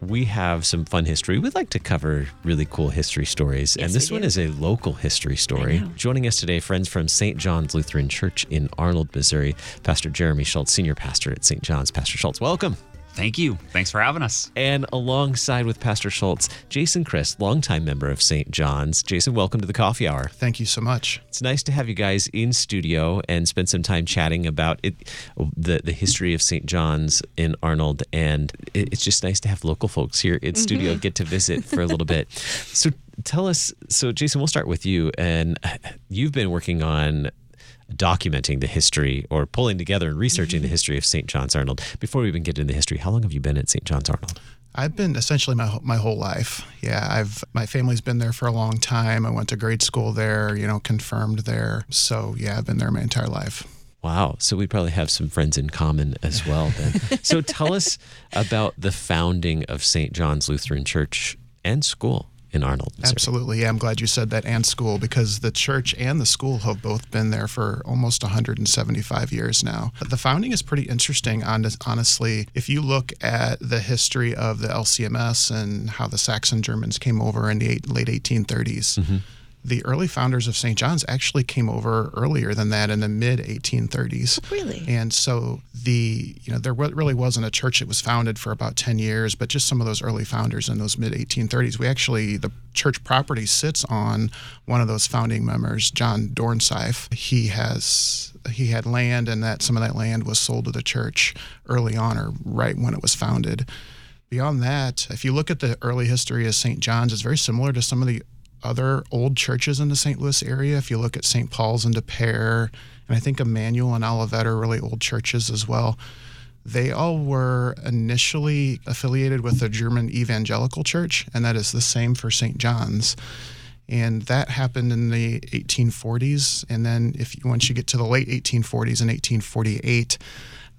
We have some fun history. We'd like to cover really cool history stories. Yes, and this one is a local history story. Joining us today, friends from St. John's Lutheran Church in Arnold, Missouri, Pastor Jeremy Schultz, Senior Pastor at St. John's. Pastor Schultz, welcome. Thank you. Thanks for having us. And alongside with Pastor Schultz, Jason Christ, longtime member of St. John's. Jason, welcome to the Coffee Hour. Thank you so much. It's nice to have you guys in studio and spend some time chatting about it, the the history of St. John's in Arnold, and it, it's just nice to have local folks here in studio mm-hmm. get to visit for a little bit. So tell us, so Jason, we'll start with you, and you've been working on documenting the history or pulling together and researching the mm-hmm. history of St. John's Arnold. Before we even get into the history, how long have you been at St. John's Arnold? I've been essentially my whole- my whole life. Yeah, I've my family's been there for a long time. I went to grade school there, you know, confirmed there. So yeah, I've been there my entire life. Wow. So we probably have some friends in common as well then. so tell us about the founding of St. John's Lutheran Church and school in Arnold. Absolutely. Yeah, I'm glad you said that and school because the church and the school have both been there for almost 175 years now. The founding is pretty interesting, honestly. If you look at the history of the LCMS and how the Saxon Germans came over in the late 1830s, the early founders of St. John's actually came over earlier than that in the mid 1830s. Really? And so the you know there really wasn't a church that was founded for about 10 years, but just some of those early founders in those mid 1830s. We actually the church property sits on one of those founding members, John Dornsife. He has he had land, and that some of that land was sold to the church early on, or right when it was founded. Beyond that, if you look at the early history of St. John's, it's very similar to some of the other old churches in the St. Louis area. If you look at St. Paul's and Des Peres, and I think Emmanuel and Olivette are really old churches as well. They all were initially affiliated with the German Evangelical Church, and that is the same for St. John's. And that happened in the 1840s. And then, if once you get to the late 1840s and 1848,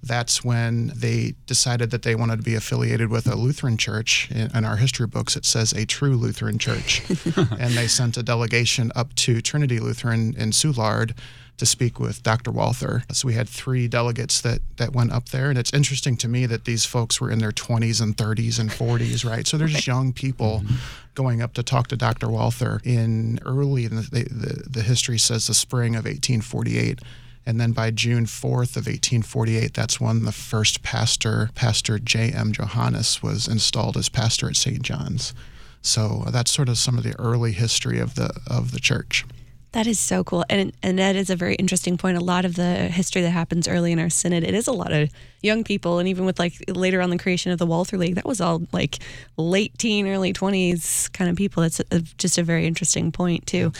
that's when they decided that they wanted to be affiliated with a Lutheran church. In, our history books, it says a true Lutheran church. and they sent a delegation up to Trinity Lutheran in Soulard to speak with Dr. Walther. So we had three delegates that, that went up there. And it's interesting to me that these folks were in their 20s and 30s and 40s, right? So they're just young people mm-hmm. going up to talk to Dr. Walther in early, in the, the, the history says the spring of 1848. And then by June 4th of 1848, that's when the first pastor, Pastor J.M. Johannes, was installed as pastor at St. John's. So that's sort of some of the early history of the of the church. That is so cool. And and that is a very interesting point. A lot of the history that happens early in our synod, it is a lot of young people. And even with like later on the creation of the Walther League, that was all like late teen, early 20s kind of people. That's a, just a very interesting point, too.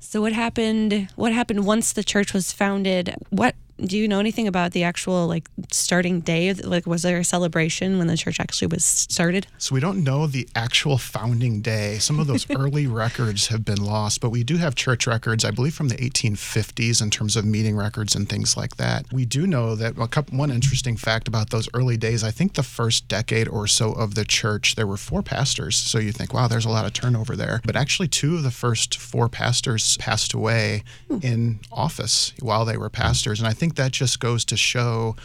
So what happened what happened once the church was founded? What do you know anything about the actual like starting day? of- Like was there a celebration when the church actually was started? So we don't know the actual founding day. Some of those early records have been lost, but we do have church records, I believe, from the 1850s in terms of meeting records and things like that. We do know that a couple, one interesting fact about those early days. I think the first decade or so of the church, there were four pastors. So you think, wow, there's a lot of turnover there. But actually, two of the first four pastors passed away hmm. in office while they were pastors, and I think that just goes to show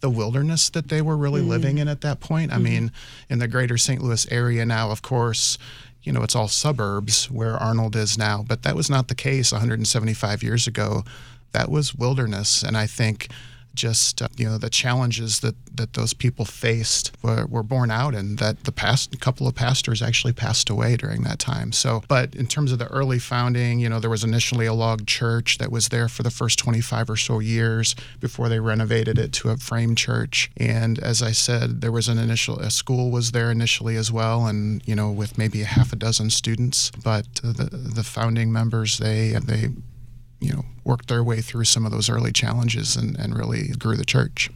the wilderness that they were really living mm. in at that point. I mm-hmm. mean, in the greater St. Louis area now, of course, you know, it's all suburbs where Arnold is now, but that was not the case 175 years ago. That was wilderness. And I think just, uh, you know, the challenges that, that those people faced were, were borne out and that the past couple of pastors actually passed away during that time. So, but in terms of the early founding, you know, there was initially a log church that was there for the first 25 or so years before they renovated it to a frame church. And as I said, there was an initial, a school was there initially as well, and, you know, with maybe a half a dozen students. But the, the founding members, they, they, you know, worked their way through some of those early challenges and, and really grew the church.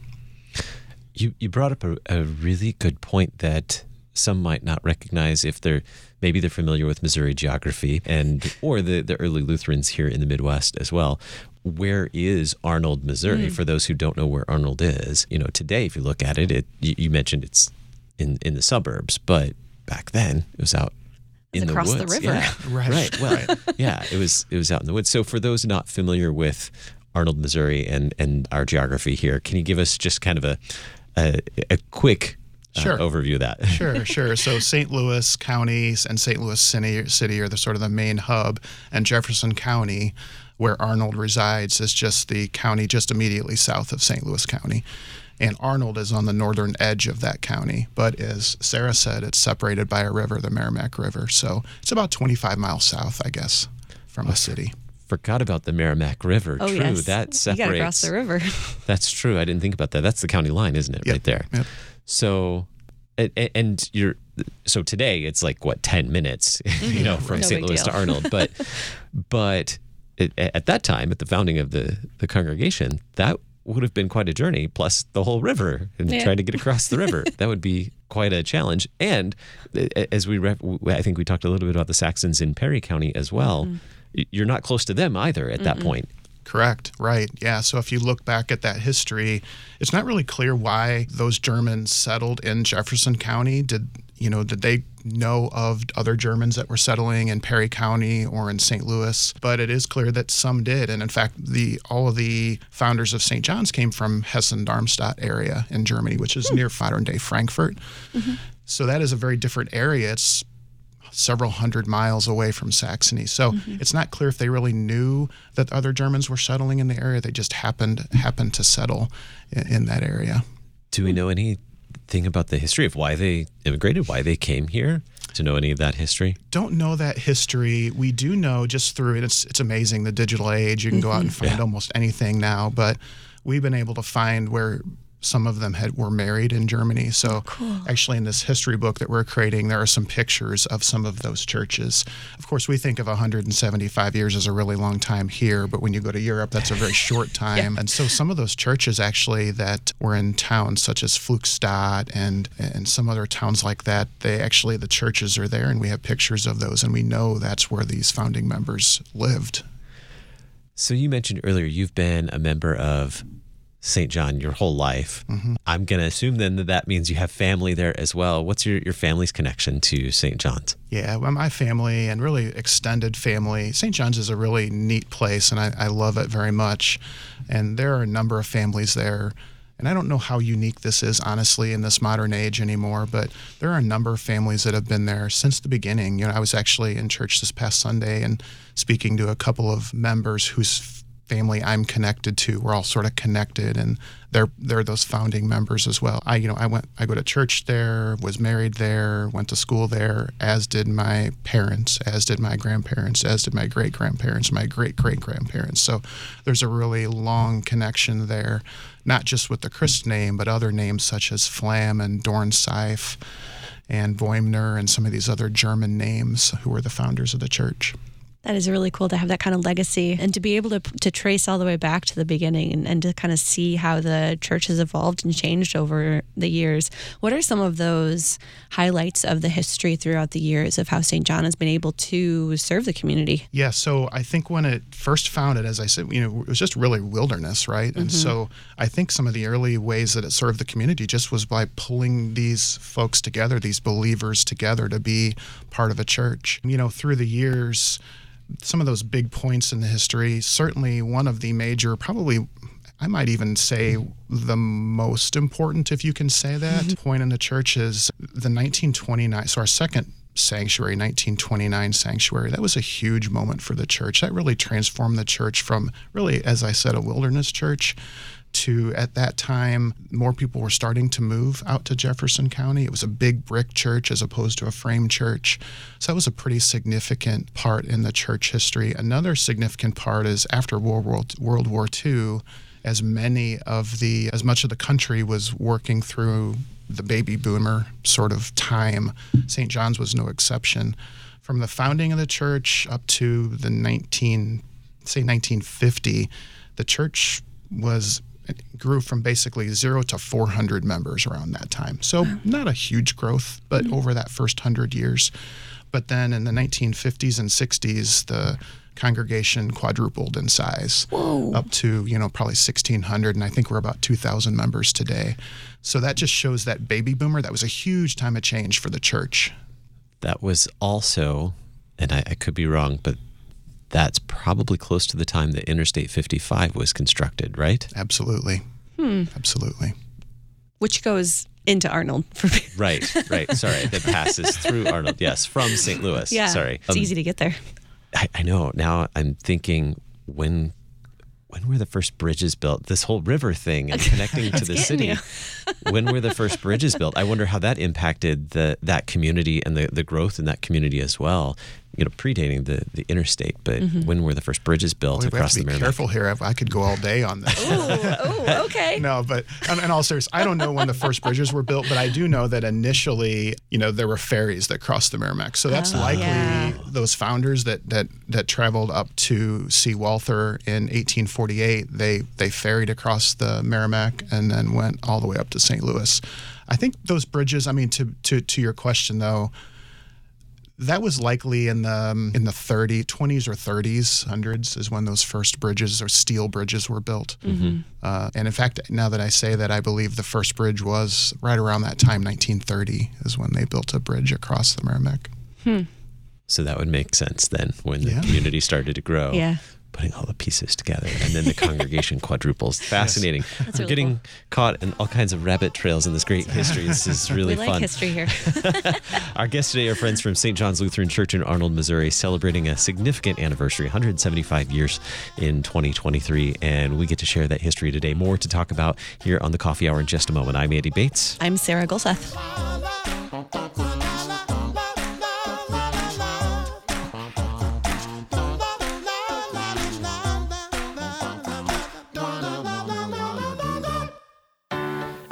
You you brought up a, a really good point that some might not recognize if they're maybe they're familiar with Missouri geography and or the, the early Lutherans here in the Midwest as well. Where is Arnold, Missouri? Hmm. For those who don't know where Arnold is, you know, today if you look at it, it you, you mentioned it's in in the suburbs, but back then it was out in the across the woods. river. Yeah. Right, Right. Well, yeah, it was it was out in the woods. So for those not familiar with Arnold, Missouri, and and our geography here, can you give us just kind of a a, a quick uh, Sure. overview of that? Sure, sure. So St. Louis County and St. Louis City, City are the sort of the main hub, and Jefferson County, where Arnold resides, is just the county just immediately south of St. Louis County. And Arnold is on the northern edge of that county. But as Sarah said, it's separated by a river, the Meramec River. So it's about 25 miles south, I guess, from the city. Forgot about the Meramec River. Oh true, yes, that you got to cross the river. That's true. I didn't think about that. That's the county line, isn't it? Yep, Right there. yep. So, a- a- and you're so today it's like what ten minutes, you mm-hmm. know, from No St. big Louis to. Arnold. But, but it, at that time, at the founding of the the congregation, that would have been quite a journey. Plus the whole river and Yeah. trying to get across the river. that would be quite a challenge. And eh, as we, ref- I think we talked a little bit about the Saxons in Perry County as well. Mm-hmm. y- You're not close to them either at that point. Correct. Right. Yeah. So if you look back at that history, it's not really clear why those Germans settled in Jefferson County. Did you know? Did they know of other Germans that were settling in Perry County or in St. Louis? But it is clear that some did, and in fact, the all of the founders of St. John's came from Hessen-Darmstadt area in Germany, which is hmm. near modern-day Frankfurt. Mm-hmm. So that is a very different area. It's several hundred miles away from Saxony. So mm-hmm. it's not clear if they really knew that other Germans were settling in the area. They just happened happened to settle in, in that area. Do we know anything about the history of why they immigrated, why they came here? To know any of that history? Don't know that history. We do know just through it. It's it's amazing the digital age. You can go out and mm-hmm. find Yeah. almost anything now. But we've been able to find where some of them had were married in Germany. So oh, actually, in this history book that we're creating, there are some pictures of some of those churches. Of course, we think of 175 years as a really long time here, but when you go to Europe, that's a very short time. And so some of those churches actually that were in towns such as Flugstadt and and some other towns like that, they actually the churches are there, and we have pictures of those, and we know that's where these founding members lived. So you mentioned earlier you've been a member of St. John your whole life. Mm-hmm. I'm going to assume then that that means you have family there as well. What's your, your family's connection to St. John's? Yeah, well, my family and really extended family. St. John's is a really neat place, and I, I love it very much. And there are a number of families there. And I don't know how unique this is, honestly, in this modern age anymore, but there are a number of families that have been there since the beginning. You know, I was actually in church this past Sunday and speaking to a couple of members whose family I'm connected to. We're all sort of connected, and they're they're those founding members as well. I you know I went I go to church there, was married there, went to school there, as did my parents, as did my grandparents, as did my great grandparents, my great great grandparents. So there's a really long connection there, not just with the Christ name, but other names such as Flam and Dornseif and Boimner and some of these other German names who were the founders of the church. That is really cool to have that kind of legacy and to be able to, to trace all the way back to the beginning and, and to kind of see how the church has evolved and changed over the years. What are some of those highlights of the history throughout the years of how St. John has been able to serve the community? Yeah, so I think when it first founded, as I said, you know, it was just really wilderness, right? And mm-hmm. so I think some of the early ways that it served the community just was by pulling these folks together, these believers together to be part of a church. You know, through the years, some of those big points in the history, certainly one of the major, probably I might even say the most important, if you can say that, mm-hmm. point in the church is the 1929. So, our second sanctuary, 1929 sanctuary, that was a huge moment for the church. That really transformed the church from really, as I said, a wilderness church to at that time more people were starting to move out to Jefferson County. It was a big brick church as opposed to a frame church. So that was a pretty significant part in the church history. Another significant part is after World War, World War II, as many of the as much of the country was working through the baby boomer sort of time, St. John's was no exception. From the founding of the church up to the 19 say 1950, the church was grew from basically zero to 400 members around that time. So not a huge growth, but mm-hmm. over that first hundred years. But then in the 1950s and 60s, the congregation quadrupled in size up to you know probably 1600 and i think we're about 2000 members today. So that just shows that baby boomer that was a huge time of change for the church. That was also, and I, I could be wrong, but that's probably close to the time that Interstate 55 was constructed, right? absolutely absolutely Which goes into Arnold for Right, right. Sorry, that passes through Arnold. Yes, from St. Louis. Yeah. Sorry. It's Um, easy to get there. I, I know. Now I'm thinking when when were the first bridges built? This whole river thing and connecting to the city. when were the first bridges built? I wonder how that impacted the that community and the, the growth in that community as well. You know, predating the, the interstate, but Mm-hmm. when were the first bridges built we have across to the be Meramec? careful here I, I could go all day on this oh, okay. no, but in, in all seriousness, I don't know when the first bridges were built, but I do know that initially, you know, there were ferries that crossed the Meramec. So that's likely yeah. those founders that that that traveled up to see Walther in 1848. They they ferried across the Meramec and then went all the way up to St. Louis. I think those bridges. I mean, to to to your question though. That was likely in the um, in the 30, 20s or 30s, hundreds is when those first bridges or steel bridges were built. Uh, and in fact, now that I say that, I believe the first bridge was right around that time, 1930, is when they built a bridge across the Meramec. So that would make sense then when the Yeah. community started to grow. Yeah. Putting all the pieces together and then the congregation quadruples. Fascinating. We're really getting caught in all kinds of rabbit trails in this great history. This is really we fun. like history here. Our guests today are friends from St. John's Lutheran Church in Arnold, Missouri, celebrating a significant anniversary, 175 years in 2023. And we get to share that history today. More to talk about here on the Coffee Hour in just a moment. I'm Andy Bates. I'm Sarah Gulseth.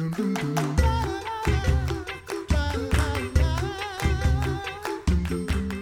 dun, dun.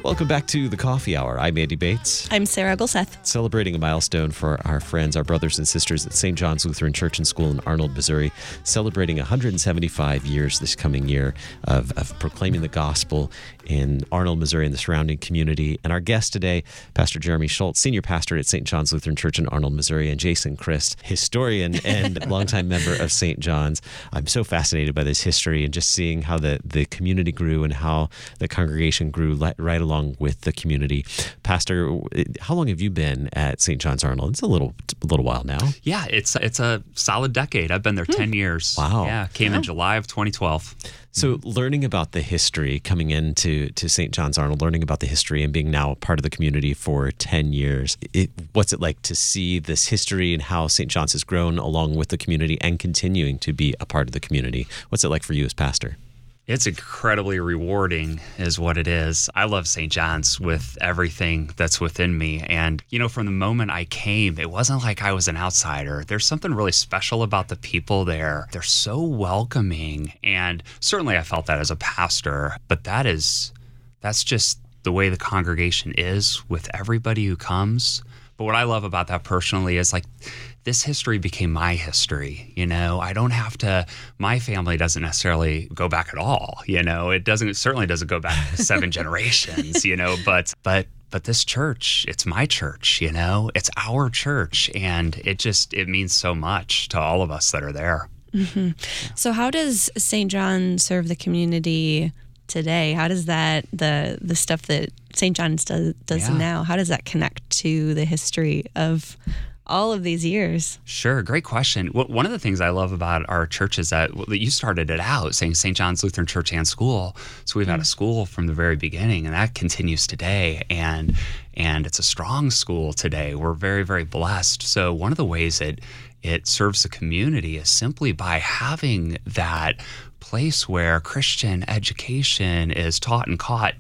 Welcome back to the Coffee Hour. I'm Andy Bates. I'm Sarah Gulseth. celebrating a milestone for our friends, our brothers and sisters at St. John's Lutheran Church and School in Arnold, Missouri, celebrating 175 years this coming year of, of proclaiming the gospel in Arnold, Missouri, and the surrounding community. And our guest today, Pastor Jeremy Schultz, senior pastor at St. John's Lutheran Church in Arnold, Missouri, and Jason Christ, historian and longtime member of St. John's. I'm so fascinated by this history and just seeing how the, the community grew and how the congregation grew right along with the community. Pastor, how long have you been at St. John's Arnold? It's a little, a little while now. Yeah, it's it's a solid decade. I've been there 10 hmm. years. Wow. Yeah, came in July of 2012. So, hmm. learning about the history, coming into to St. John's Arnold, learning about the history, and being now part of the community for ten years, it, what's it like to see this history and how St. John's has grown along with the community and continuing to be a part of the community? What's it like for you as pastor? It's incredibly rewarding, is what it is. I love St. John's with everything that's within me. And, you know, from the moment I came, it wasn't like I was an outsider. There's something really special about the people there. They're so welcoming. And certainly I felt that as a pastor, but that is, that's just the way the congregation is with everybody who comes. But what I love about that personally is like this history became my history. You know, I don't have to, my family doesn't necessarily go back at all. You know, it doesn't, it certainly doesn't go back seven generations, you know, but, but, but this church, it's my church, you know, it's our church. And it just, it means so much to all of us that are there. Mm-hmm. So, how does St. John serve the community today? How does that the the stuff that St. John's does, does Yeah. now? How does that connect to the history of all of these years? Sure, great question. Wh- One of the things I love about our church is that well, you started it out saying St. John's Lutheran Church and School. So we've had a mm. school from the very beginning, and that continues today. And and it's a strong school today. We're very very blessed. So one of the ways that it serves the community is simply by having that place where Christian education is taught and caught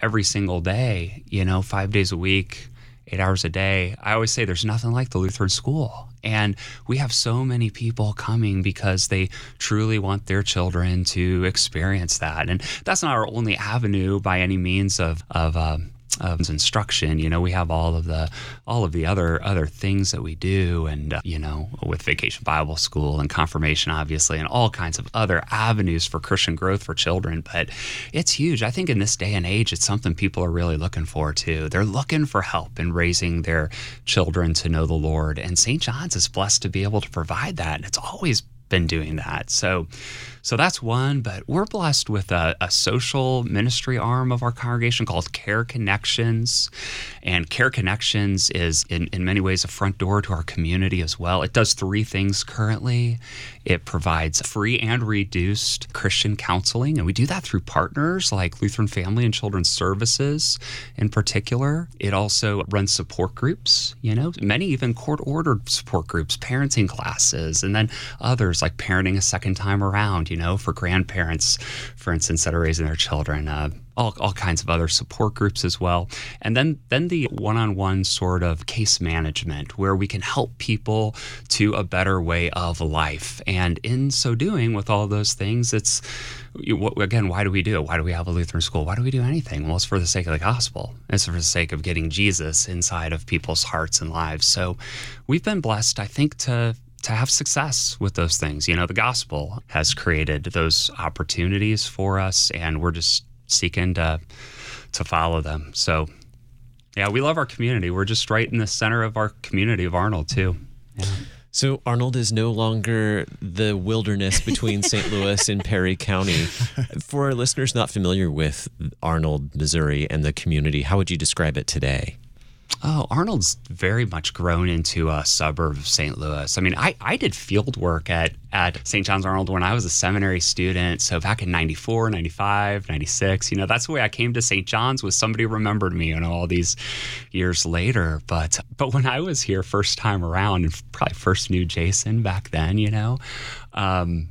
every single day, you know, five days a week, eight hours a day. I always say there's nothing like the Lutheran school. And we have so many people coming because they truly want their children to experience that. And that's not our only avenue by any means of, of, um, of instruction. You know, we have all of the all of the other other things that we do, and uh, you know, with Vacation Bible School and confirmation, obviously, and all kinds of other avenues for Christian growth for children. But it's huge. I think in this day and age, it's something people are really looking for too. They're looking for help in raising their children to know the Lord, and St. John's is blessed to be able to provide that. And it's always been doing that. So, so that's one. But we're blessed with a, a, social ministry arm of our congregation called Care Connections, and Care Connections is in, in many ways a front door to our community as well. It does three things currently. It provides free and reduced Christian counseling, and we do that through partners like Lutheran Family and Children's Services in particular. It also runs support groups, you know, many even court ordered support groups, parenting classes, and then others like parenting a second time around, you know, for grandparents, for instance, that are raising their children. Uh, all, all kinds of other support groups as well. And then then the one-on-one sort of case management where we can help people to a better way of life. And in so doing with all those things, it's again, why do we do it? Why do we have a Lutheran school? Why do we do anything? Well, it's for the sake of the gospel. It's for the sake of getting Jesus inside of people's hearts and lives. So we've been blessed, I think, to to have success with those things. You know, the gospel has created those opportunities for us, and we're just seeking to to follow them. So, yeah, we love our community. We're just right in the center of our community of Arnold too. Yeah. So Arnold is no longer the wilderness between St. Louis and Perry County. For our listeners not familiar with Arnold, Missouri, and the community, how would you describe it today? Oh, Arnold's very much grown into a suburb of St. Louis. I mean, I, I did field work at, at St. John's Arnold when I was a seminary student. So back in 94, 95, 96, you know, that's the way I came to St. John's was somebody remembered me, you know, all these years later. But but when I was here first time around and probably first knew Jason back then, you know, um,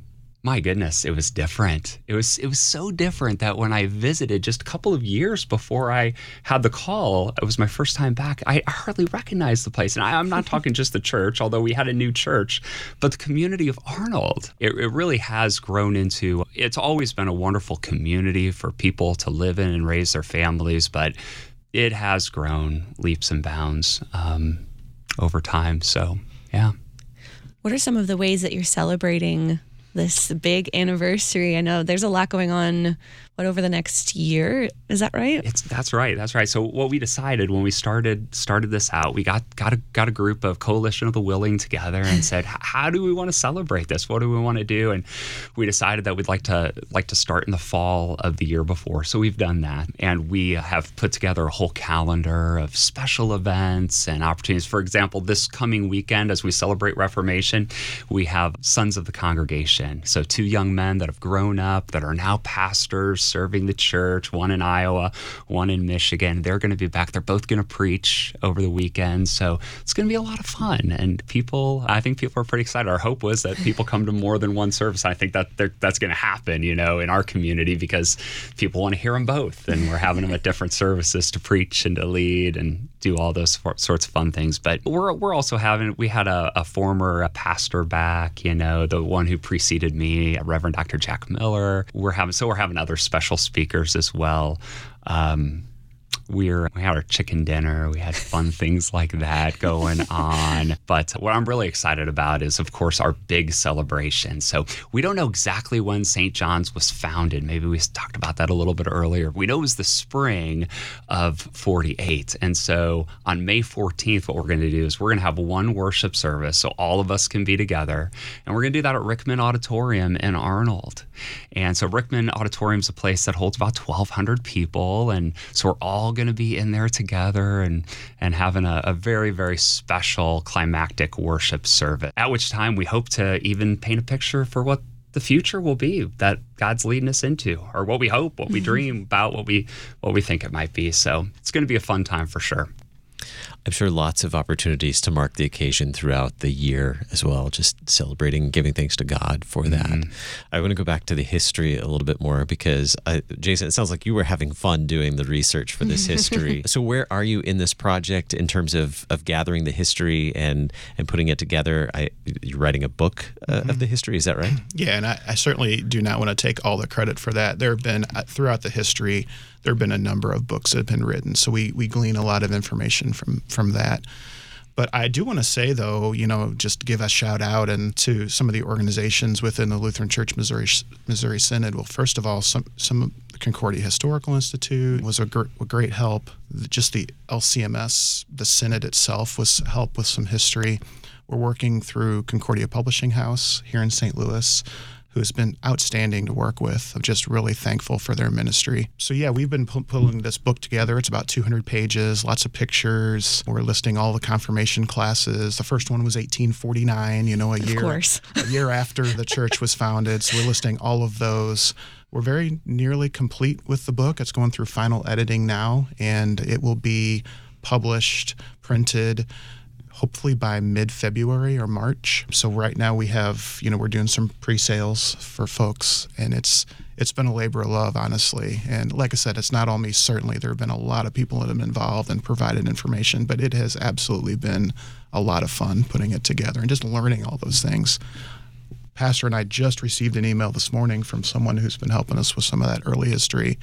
my goodness, it was different. It was it was so different that when I visited just a couple of years before I had the call, it was my first time back. I hardly recognized the place, and I, am not talking just the church, although we had a new church, but the community of Arnold. It, it really has grown into. It's always been a wonderful community for people to live in and raise their families, but it has grown leaps and bounds um, over time. So, yeah. What are some of the ways that you're celebrating this big anniversary. I know there's a lot going on what over the next year? Is that right? It's that's right that's right. So what we decided when we started started this out we got got a got a group of coalition of the willing together and said how do we want to celebrate this? What do we want to do? And we decided that we'd like to like to start in the fall of the year before. So we've done that and we have put together a whole calendar of special events and opportunities. For example this coming weekend as we celebrate reformation we have sons of the congregation. So two young men that have grown up that are now pastors serving the church, one in Iowa, one in Michigan. They're going to be back. They're both going to preach over the weekend. So it's going to be a lot of fun. And people, I think people are pretty excited. Our hope was that people come to more than one service. I think that that's going to happen, you know, in our community because people want to hear them both. And we're having them at different services to preach and to lead and do all those sorts of fun things. But we're, we're also having, we had a, a former pastor back, you know, the one who preceded me, Reverend Dr. Jack Miller. We're having, so we're having other special speakers as well. Um, we were we had our chicken dinner. We had fun things like that going on. But what i'm really excited about is of course our big celebration. So we don't know exactly when st john's was founded. Maybe we talked about that a little bit earlier. We know it was the spring of 48 and so on may 14th what we're going to do is we're going to have one worship service so all of us can be together. And we're going to do that at rickman auditorium in arnold and so rickman auditorium is a place that holds about 1200 people and so we're all going to be in there together and and having a, a, very very special climactic worship service. At which time we hope to even paint a picture for what the future will be that God's leading us into, or what we hope, what we mm-hmm. dream about, what we what we think it might be. So it's going to be a fun time for sure. I'm sure lots of opportunities to mark the occasion throughout the year as well, just celebrating, giving thanks to God for that. Mm-hmm. I want to go back to the history a little bit more because, I, Jason, it sounds like you were having fun doing the research for this history. so, where are you in this project in terms of, of gathering the history and, and putting it together? I, you're writing a book uh, mm-hmm. of the history, is that right? Yeah, and I, I certainly do not want to take all the credit for that. There have been, uh, throughout the history, there have been a number of books that have been written. So we, we glean a lot of information from, from that. But I do want to say, though, you know, just give a shout out and to some of the organizations within the Lutheran Church Missouri Missouri Synod. Well, first of all, some some Concordia Historical Institute was a, gr- a great help. Just the LCMS, the Synod itself was help with some history. We're working through Concordia Publishing House here in St. Louis who's been outstanding to work with. I'm just really thankful for their ministry. So, yeah, we've been pu- pulling this book together. It's about 200 pages, lots of pictures. We're listing all the confirmation classes. The first one was 1849, you know, a year, a year after the church was founded. So, we're listing all of those. We're very nearly complete with the book. It's going through final editing now, and it will be published, printed hopefully by mid February or March. So right now we have, you know, we're doing some pre-sales for folks and it's it's been a labor of love, honestly. And like I said, it's not all me. Certainly, there have been a lot of people that have been involved and provided information, but it has absolutely been a lot of fun putting it together and just learning all those things. Pastor and I just received an email this morning from someone who's been helping us with some of that early history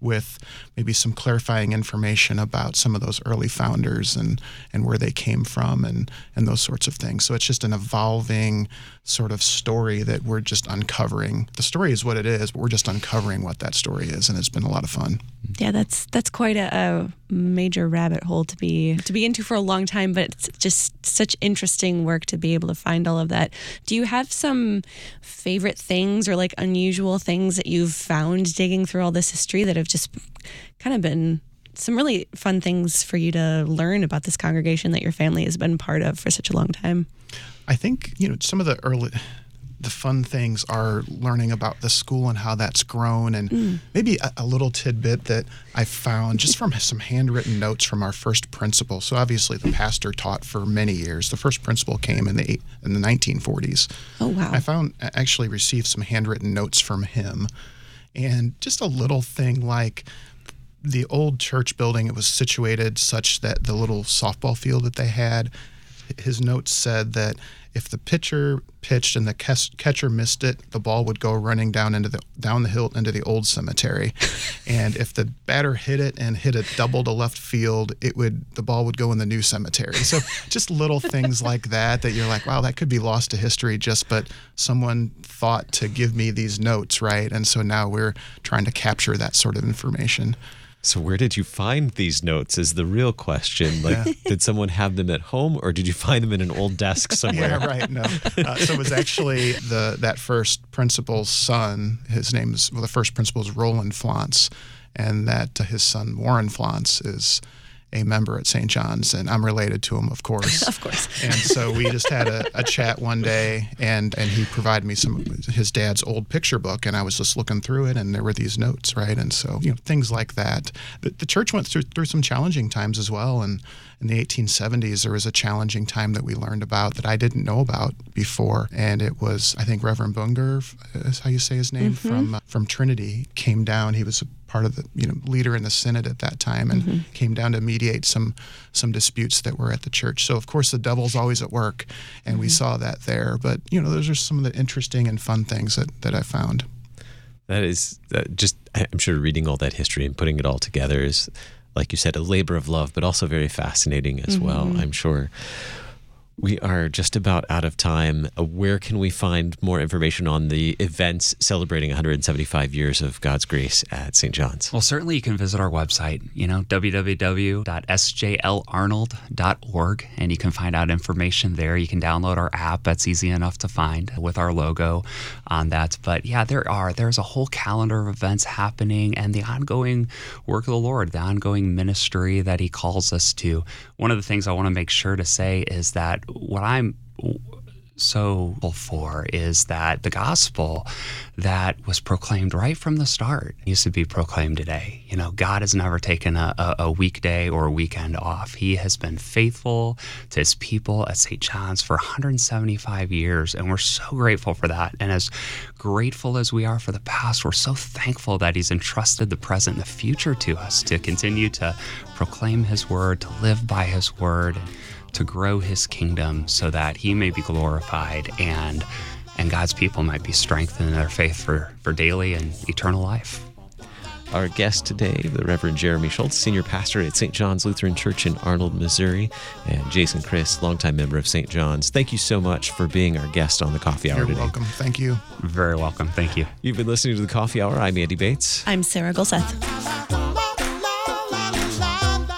with maybe some clarifying information about some of those early founders and, and where they came from and, and those sorts of things. So it's just an evolving sort of story that we're just uncovering. The story is what it is, but we're just uncovering what that story is, and it's been a lot of fun. Yeah, that's that's quite a, a major rabbit hole to be to be into for a long time, but it's just such interesting work to be able to find all of that. Do you have some favorite things or like unusual things that you've found digging through all this history that have just kind of been some really fun things for you to learn about this congregation that your family has been part of for such a long time. I think, you know, some of the early the fun things are learning about the school and how that's grown and mm. maybe a, a, little tidbit that I found just from some handwritten notes from our first principal. So obviously the pastor taught for many years. The first principal came in the in the 1940s. Oh wow. I found actually received some handwritten notes from him and just a little thing like the old church building, it was situated such that the little softball field that they had, his notes said that if the pitcher pitched and the catcher missed it, the ball would go running down into the down the hill into the old cemetery. and if the batter hit it and hit a double to left field, it would the ball would go in the new cemetery. So just little things like that that you're like, wow, that could be lost to history just but someone thought to give me these notes, right? And so now we're trying to capture that sort of information. So where did you find these notes? Is the real question. Like, yeah. did someone have them at home, or did you find them in an old desk somewhere? yeah, right. No. Uh, so it was actually the that first principal's son. His name is well, the first principal is Roland Flance, and that uh, his son Warren Flance is a member at St. John's, and I'm related to him, of course. of course. and so we just had a, a, chat one day, and and he provided me some his dad's old picture book, and I was just looking through it, and there were these notes, right? And so you know things like that. The, the church went through through some challenging times as well, and in the 1870s there was a challenging time that we learned about that I didn't know about before, and it was I think Reverend Bunger is how you say his name mm-hmm. from uh, from Trinity came down. He was part of the you know leader in the synod at that time and mm-hmm. came down to mediate some some disputes that were at the church so of course the devil's always at work and mm-hmm. we saw that there but you know those are some of the interesting and fun things that that i found that is uh, just i'm sure reading all that history and putting it all together is like you said a labor of love but also very fascinating as mm-hmm. well i'm sure we are just about out of time. Uh, where can we find more information on the events celebrating 175 years of God's grace at St. John's? Well, certainly you can visit our website, you know, www.sjlarnold.org, and you can find out information there. You can download our app. That's easy enough to find with our logo on that. But yeah, there are, there's a whole calendar of events happening and the ongoing work of the Lord, the ongoing ministry that He calls us to. One of the things I want to make sure to say is that what I'm so for is that the gospel that was proclaimed right from the start needs to be proclaimed today. You know, God has never taken a, a, a weekday or a weekend off. He has been faithful to his people at St. John's for 175 years, and we're so grateful for that. And as grateful as we are for the past, we're so thankful that he's entrusted the present and the future to us to continue to proclaim his word, to live by his word to grow his kingdom so that he may be glorified and and God's people might be strengthened in their faith for, for daily and eternal life. Our guest today, the Reverend Jeremy Schultz, senior pastor at St. John's Lutheran Church in Arnold, Missouri, and Jason Christ, longtime member of St. John's. Thank you so much for being our guest on the Coffee Hour You're today. welcome. Thank you. Very welcome. Thank you. You've been listening to the Coffee Hour. I'm Andy Bates. I'm Sarah Gulseth.